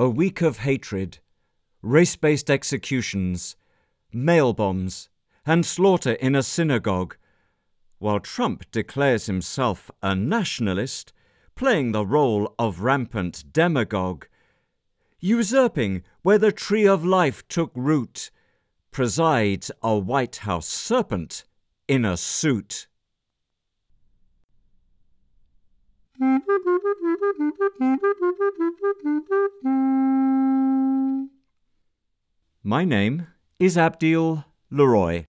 a week of hatred, race based executions, mail bombs, and slaughter in a synagogue, while Trump declares himself a nationalist, playing the role of rampant demagogue, usurping where the tree of life took root, presides a White House serpent in a suit. My name is Abdiel Leroy,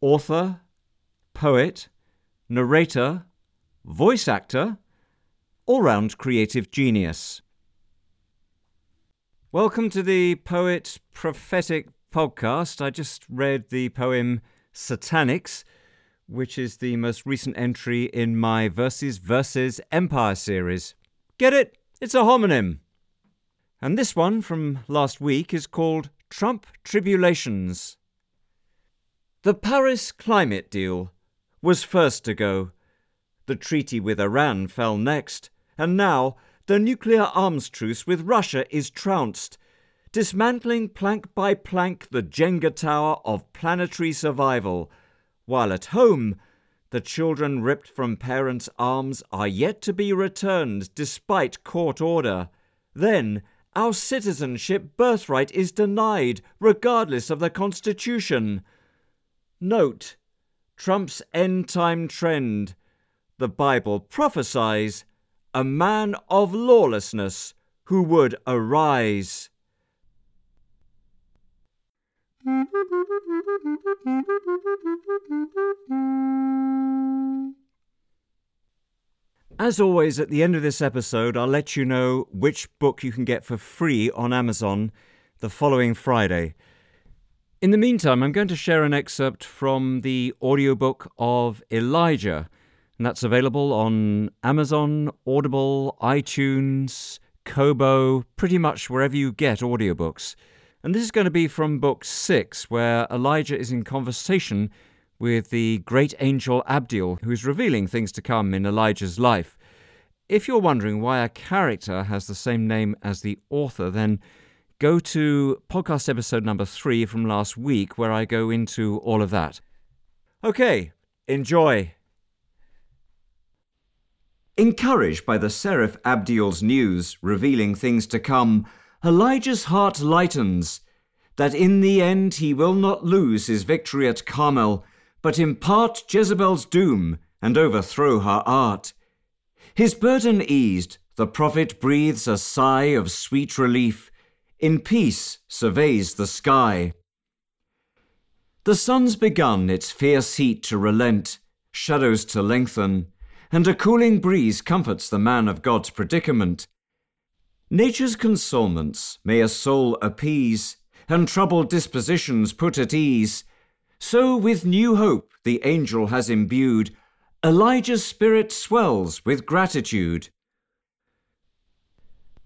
author, poet, narrator, voice actor, all round creative genius. Welcome to the Poet Prophetic Podcast. I just read the poem Satanics which is the most recent entry in my Verses versus Empire series. Get it? It's a homonym. And this one from last week is called Trump Tribulations. The Paris climate deal was first to go. The treaty with Iran fell next, and now the nuclear arms truce with Russia is trounced, dismantling plank by plank the Jenga tower of planetary survival while at home, the children ripped from parents' arms are yet to be returned despite court order. Then, our citizenship birthright is denied regardless of the Constitution. Note Trump's end time trend. The Bible prophesies a man of lawlessness who would arise. As always, at the end of this episode, I'll let you know which book you can get for free on Amazon the following Friday. In the meantime, I'm going to share an excerpt from the audiobook of Elijah, and that's available on Amazon, Audible, iTunes, Kobo, pretty much wherever you get audiobooks. And this is going to be from book six, where Elijah is in conversation with the great angel Abdiel, who is revealing things to come in Elijah's life. If you're wondering why a character has the same name as the author, then go to podcast episode number three from last week, where I go into all of that. Okay, enjoy. Encouraged by the Seraph Abdiel's news revealing things to come, Elijah's heart lightens, that in the end he will not lose his victory at Carmel, but impart Jezebel's doom and overthrow her art. His burden eased, the prophet breathes a sigh of sweet relief, in peace surveys the sky. The sun's begun its fierce heat to relent, shadows to lengthen, and a cooling breeze comforts the man of God's predicament. Nature's consolements may a soul appease, and troubled dispositions put at ease. So with new hope the angel has imbued, Elijah's spirit swells with gratitude.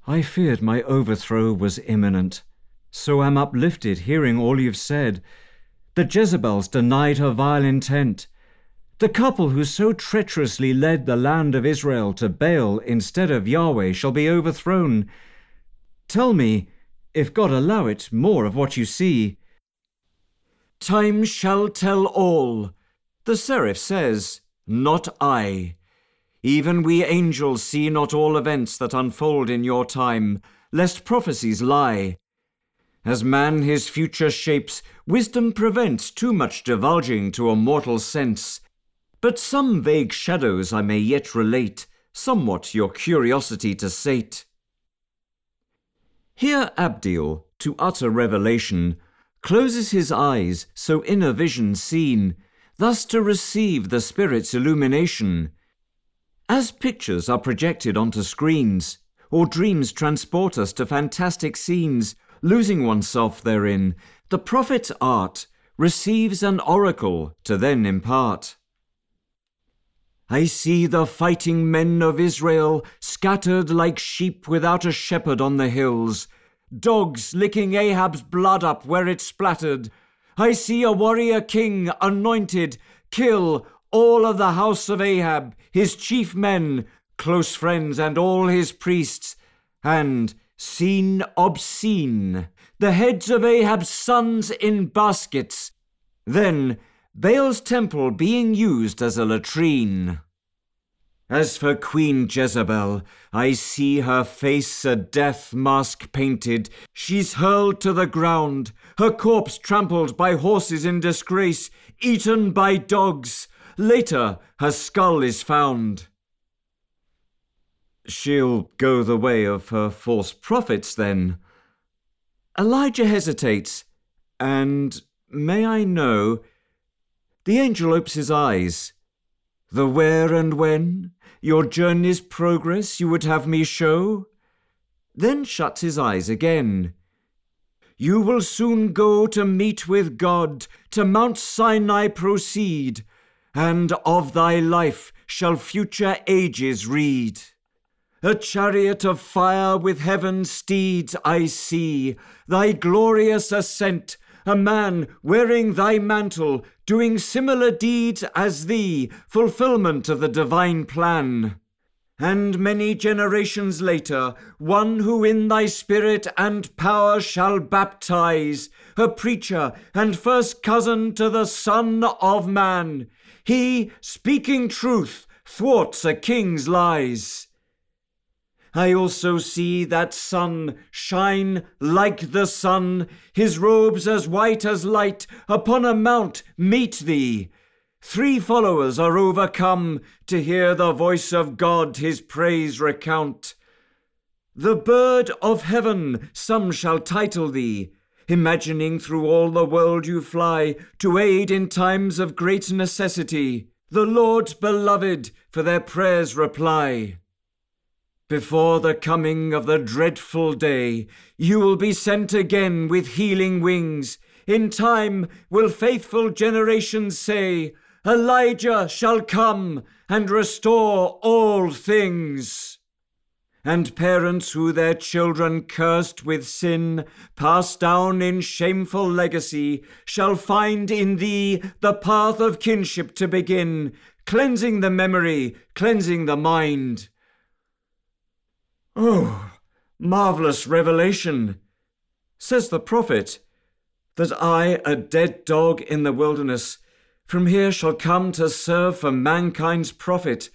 I feared my overthrow was imminent, so am uplifted hearing all you've said. The Jezebels denied her vile intent, the couple who so treacherously led the land of Israel to Baal instead of Yahweh shall be overthrown. Tell me, if God allow it, more of what you see. Time shall tell all. The seraph says, Not I. Even we angels see not all events that unfold in your time, lest prophecies lie. As man his future shapes, wisdom prevents too much divulging to a mortal sense. But some vague shadows I may yet relate, somewhat your curiosity to sate. Here Abdiel, to utter revelation, closes his eyes, so inner vision seen, thus to receive the Spirit's illumination. As pictures are projected onto screens, or dreams transport us to fantastic scenes, losing oneself therein, the prophet's art receives an oracle to then impart. I see the fighting men of Israel scattered like sheep without a shepherd on the hills, dogs licking Ahab's blood up where it splattered. I see a warrior king anointed kill all of the house of Ahab, his chief men, close friends, and all his priests, and seen obscene, the heads of Ahab's sons in baskets, then Baal's temple being used as a latrine. As for Queen Jezebel, I see her face a death mask painted. She's hurled to the ground, her corpse trampled by horses in disgrace, eaten by dogs. Later, her skull is found. She'll go the way of her false prophets then. Elijah hesitates, and may I know? The angel opes his eyes. The where and when, your journey's progress you would have me show? Then shuts his eyes again. You will soon go to meet with God, to Mount Sinai proceed, and of thy life shall future ages read. A chariot of fire with heaven's steeds I see, thy glorious ascent, a man wearing thy mantle, doing similar deeds as thee, fulfillment of the divine plan. And many generations later, one who in thy spirit and power shall baptize, a preacher and first cousin to the Son of Man. He, speaking truth, thwarts a king's lies. I also see that Son shine like the sun, his robes as white as light, upon a mount meet thee. Three followers are overcome to hear the voice of God his praise recount. The bird of heaven some shall title thee, imagining through all the world you fly to aid in times of great necessity. The Lord's beloved for their prayers reply. Before the coming of the dreadful day, you will be sent again with healing wings. In time will faithful generations say, Elijah shall come and restore all things. And parents who their children cursed with sin, passed down in shameful legacy, shall find in thee the path of kinship to begin, cleansing the memory, cleansing the mind. Oh, marvelous revelation! Says the prophet, that I, a dead dog in the wilderness, from here shall come to serve for mankind's profit,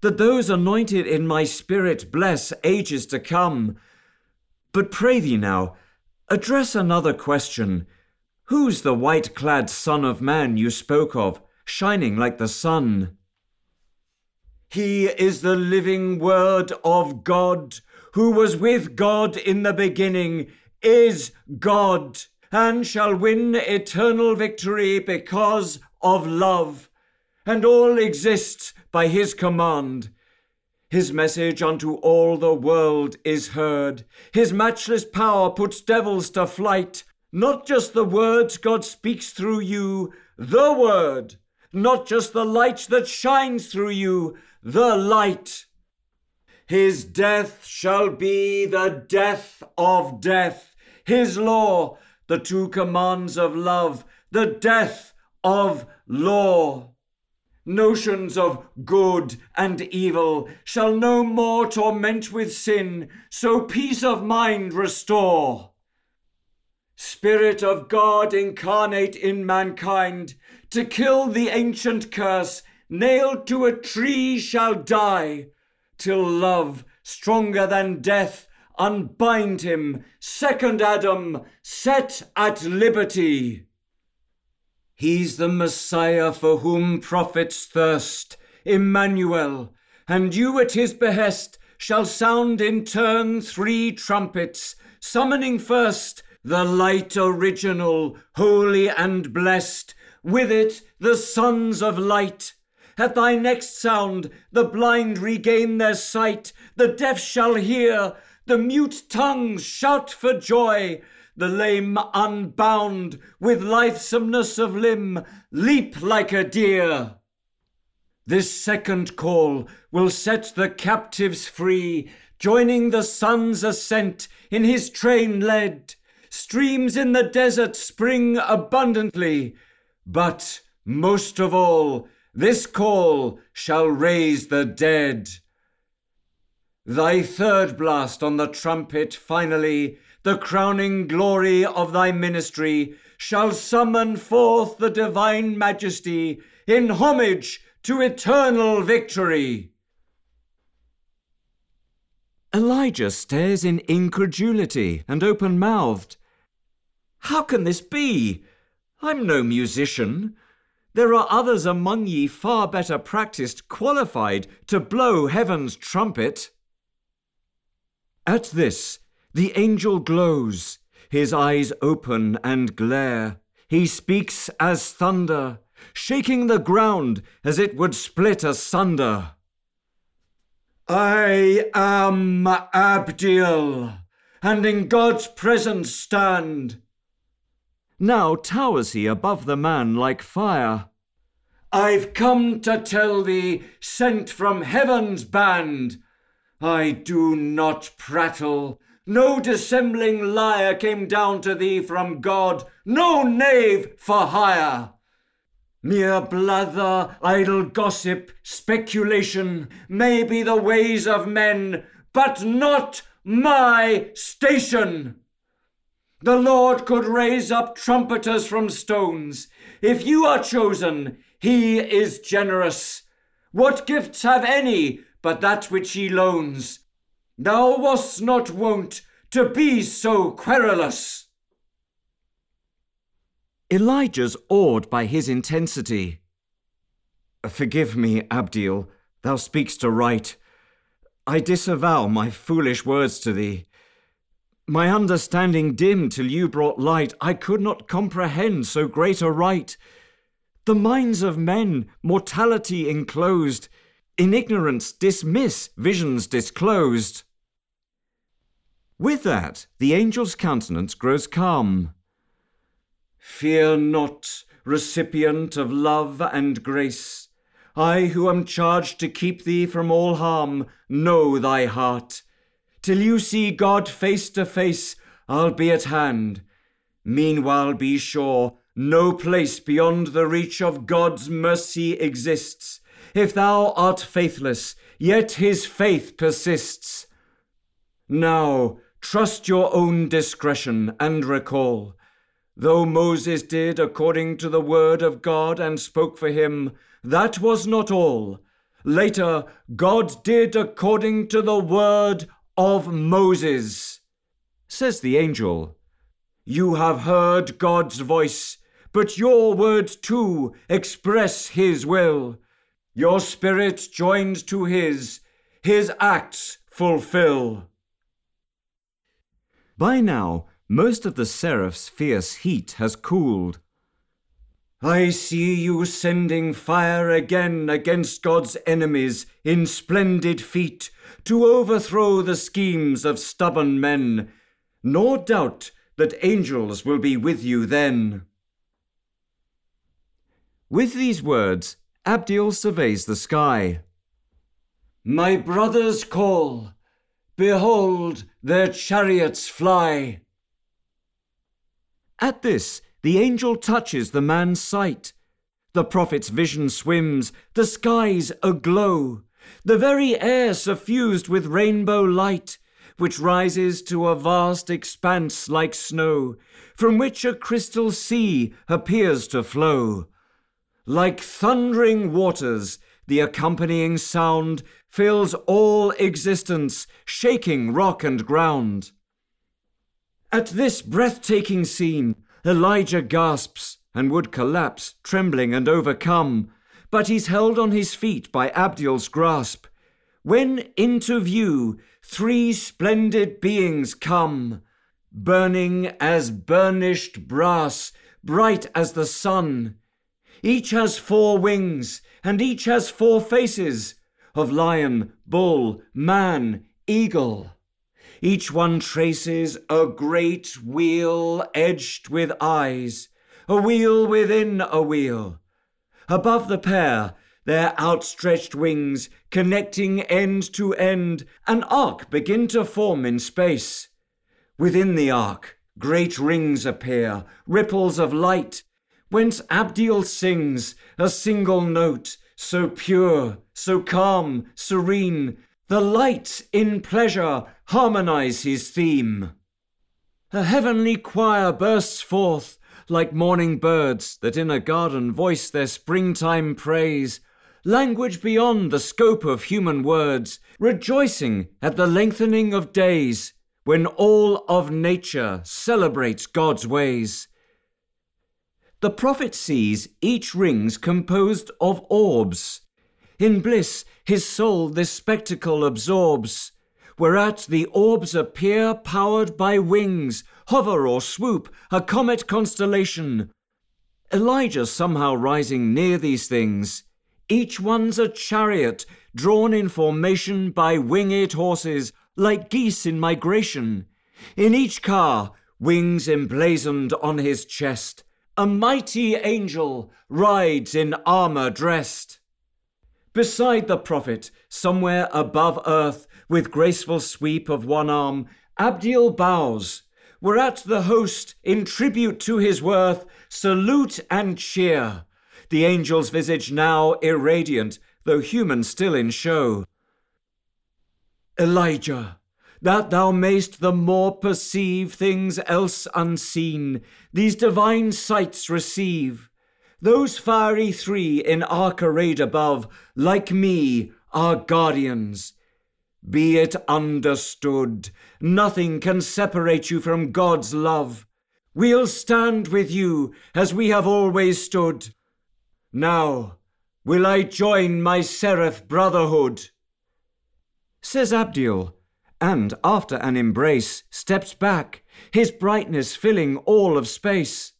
that those anointed in my spirit bless ages to come. But pray thee now, address another question. Who's the white clad Son of Man you spoke of, shining like the sun? He is the living Word of God, who was with God in the beginning, is God, and shall win eternal victory because of love, and all exists by his command. His message unto all the world is heard. His matchless power puts devils to flight. Not just the words God speaks through you, the word. Not just the light that shines through you, the light. His death shall be the death of death. His law, the two commands of love, the death of law. Notions of good and evil shall no more torment with sin, so peace of mind restore. Spirit of God incarnate in mankind, to kill the ancient curse nailed to a tree shall die, till love, stronger than death, unbind him, second Adam, set at liberty. He's the Messiah for whom prophets thirst, Emmanuel, and you at his behest shall sound in turn three trumpets, summoning first the light original, holy and blessed, with it the sons of light, at thy next sound, the blind regain their sight, the deaf shall hear, the mute tongues shout for joy, the lame unbound, with lithesomeness of limb, leap like a deer. This second call will set the captives free, joining the sun's ascent in his train led. Streams in the desert spring abundantly, but most of all, this call shall raise the dead. Thy third blast on the trumpet, finally, the crowning glory of thy ministry, shall summon forth the divine majesty in homage to eternal victory. Elijah stares in incredulity and open mouthed. How can this be? I'm no musician. There are others among ye far better practised, qualified to blow heaven's trumpet. At this, the angel glows, his eyes open and glare. He speaks as thunder, shaking the ground as it would split asunder. I am Abdiel, and in God's presence stand. Now towers he above the man like fire. I've come to tell thee, sent from heaven's band, I do not prattle. No dissembling liar came down to thee from God, no knave for hire. Mere blather, idle gossip, speculation may be the ways of men, but not my station. The Lord could raise up trumpeters from stones. If you are chosen, he is generous. What gifts have any but that which he loans? Thou wast not wont to be so querulous. Elijah's awed by his intensity. Forgive me, Abdiel, thou speakst aright. I disavow my foolish words to thee. My understanding dim till you brought light, I could not comprehend so great a right. The minds of men, mortality enclosed, in ignorance dismiss visions disclosed. With that, the angel's countenance grows calm. Fear not, recipient of love and grace. I, who am charged to keep thee from all harm, know thy heart. Till you see God face to face, I'll be at hand. Meanwhile, be sure, no place beyond the reach of God's mercy exists. If thou art faithless, yet his faith persists. Now, trust your own discretion and recall Though Moses did according to the word of God and spoke for him, that was not all. Later, God did according to the word of Moses. Says the angel, You have heard God's voice, but your words too express his will. Your spirit joined to his, his acts fulfill. By now, most of the seraph's fierce heat has cooled. I see you sending fire again against God's enemies in splendid feat to overthrow the schemes of stubborn men, nor doubt that angels will be with you then. With these words, Abdiel surveys the sky. My brothers call, behold, their chariots fly. At this, the angel touches the man's sight. The prophet's vision swims, the skies aglow, the very air suffused with rainbow light, which rises to a vast expanse like snow, from which a crystal sea appears to flow. Like thundering waters, the accompanying sound fills all existence, shaking rock and ground. At this breathtaking scene, Elijah gasps and would collapse, trembling and overcome, but he's held on his feet by Abdiel's grasp. When into view three splendid beings come, burning as burnished brass, bright as the sun. Each has four wings, and each has four faces of lion, bull, man, eagle. Each one traces a great wheel edged with eyes, a wheel within a wheel. Above the pair, their outstretched wings, connecting end to end, an arc begin to form in space. Within the arc, great rings appear, ripples of light, whence Abdiel sings a single note, so pure, so calm, serene, The lights in pleasure harmonize his theme. A heavenly choir bursts forth like morning birds that in a garden voice their springtime praise, language beyond the scope of human words, rejoicing at the lengthening of days when all of nature celebrates God's ways. The prophet sees each ring's composed of orbs. In bliss, his soul this spectacle absorbs, whereat the orbs appear powered by wings, hover or swoop, a comet constellation. Elijah somehow rising near these things. Each one's a chariot, drawn in formation by winged horses, like geese in migration. In each car, wings emblazoned on his chest, a mighty angel rides in armor dressed. Beside the prophet, somewhere above earth, with graceful sweep of one arm, Abdiel bows, whereat the host, in tribute to his worth, salute and cheer. The angel's visage now irradiant, though human still in show. Elijah, that thou mayst the more perceive things else unseen, these divine sights receive. Those fiery three in arc arrayed above, like me, are guardians. Be it understood, nothing can separate you from God's love. We'll stand with you as we have always stood. Now will I join my seraph brotherhood. Says Abdiel, and after an embrace steps back, his brightness filling all of space.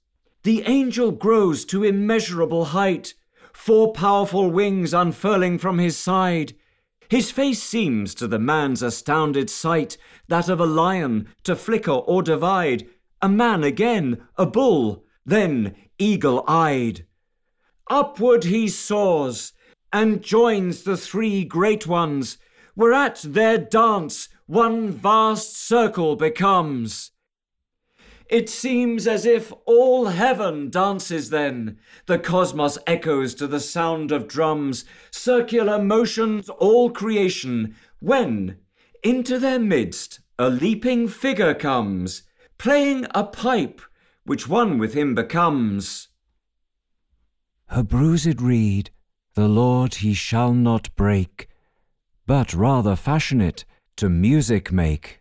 The angel grows to immeasurable height, four powerful wings unfurling from his side. His face seems to the man's astounded sight that of a lion to flicker or divide, a man again, a bull, then eagle eyed. Upward he soars and joins the three great ones, whereat their dance one vast circle becomes. It seems as if all heaven dances then. The cosmos echoes to the sound of drums, circular motions all creation, when into their midst a leaping figure comes, playing a pipe, which one with him becomes. Her bruised reed the Lord he shall not break, but rather fashion it to music make.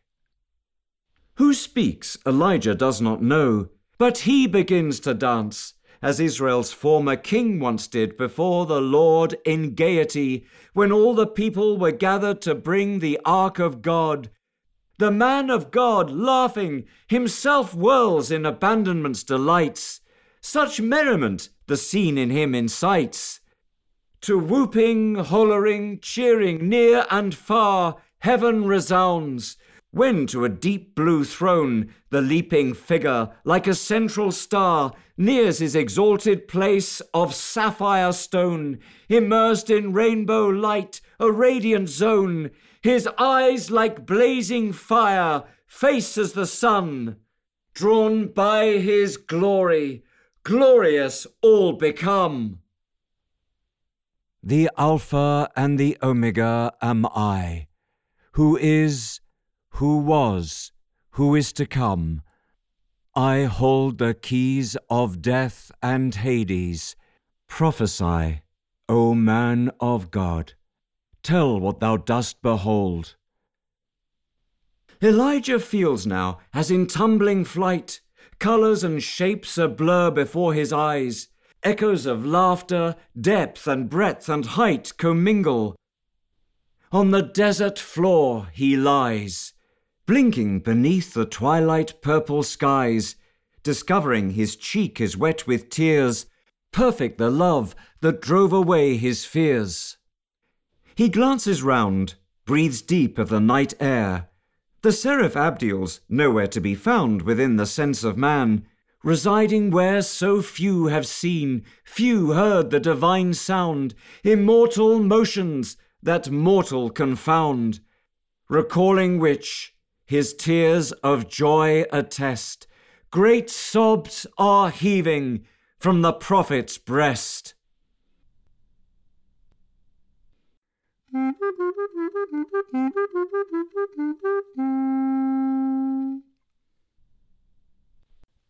Who speaks, Elijah does not know, but he begins to dance, as Israel's former king once did before the Lord in gaiety, when all the people were gathered to bring the ark of God. The man of God, laughing, himself whirls in abandonment's delights. Such merriment the scene in him incites. To whooping, hollering, cheering, near and far, heaven resounds when to a deep blue throne the leaping figure, like a central star, nears his exalted place of sapphire stone, immersed in rainbow light, a radiant zone, his eyes like blazing fire, face as the sun, drawn by his glory, glorious all become. The Alpha and the Omega am I, who is who was, who is to come. I hold the keys of death and Hades. Prophesy, O man of God. Tell what thou dost behold. Elijah feels now, as in tumbling flight, colours and shapes a blur before his eyes. Echoes of laughter, depth and breadth and height commingle. On the desert floor he lies blinking beneath the twilight purple skies, discovering his cheek is wet with tears, perfect the love that drove away his fears. He glances round, breathes deep of the night air. The seraph Abdiel's nowhere to be found within the sense of man, residing where so few have seen, few heard the divine sound, immortal motions that mortal confound, recalling which his tears of joy attest. Great sobs are heaving from the prophet's breast.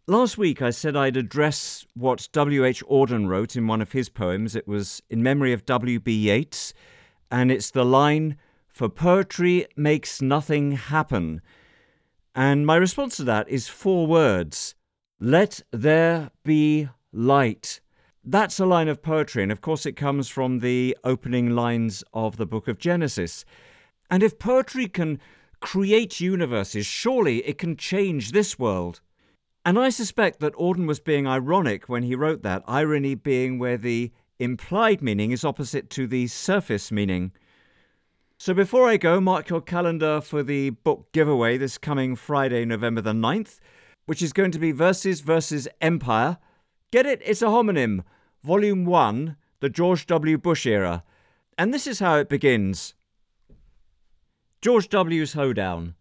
Last week I said I'd address what W.H. Auden wrote in one of his poems. It was in memory of W.B. Yeats, and it's the line, For poetry makes nothing happen. And my response to that is four words Let there be light. That's a line of poetry, and of course it comes from the opening lines of the book of Genesis. And if poetry can create universes, surely it can change this world. And I suspect that Auden was being ironic when he wrote that, irony being where the implied meaning is opposite to the surface meaning. So before I go, mark your calendar for the book giveaway this coming Friday, November the 9th, which is going to be Verses versus Empire. Get it? It's a homonym. Volume 1, the George W. Bush era. And this is how it begins George W.'s Hoedown.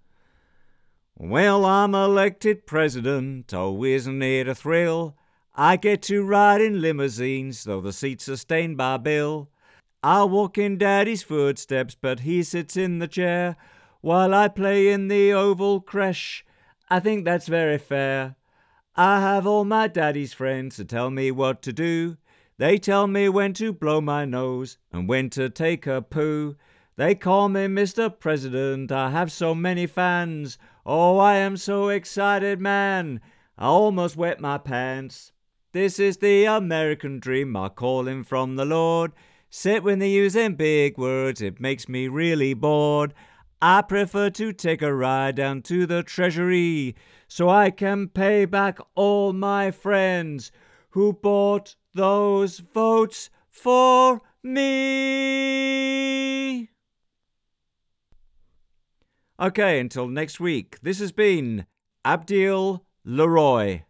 Well, I'm elected president, oh, isn't it a thrill? I get to ride in limousines, though the seats are stained by Bill. I walk in Daddy's footsteps, but he sits in the chair while I play in the oval creche. I think that's very fair. I have all my daddy's friends to tell me what to do. They tell me when to blow my nose and when to take a poo. They call me Mr. President, I have so many fans. Oh, I am so excited, man. I almost wet my pants. This is the American dream, my calling from the Lord. Sit when they're using big words, it makes me really bored. I prefer to take a ride down to the treasury so I can pay back all my friends who bought those votes for me. Okay, until next week, this has been Abdiel Leroy.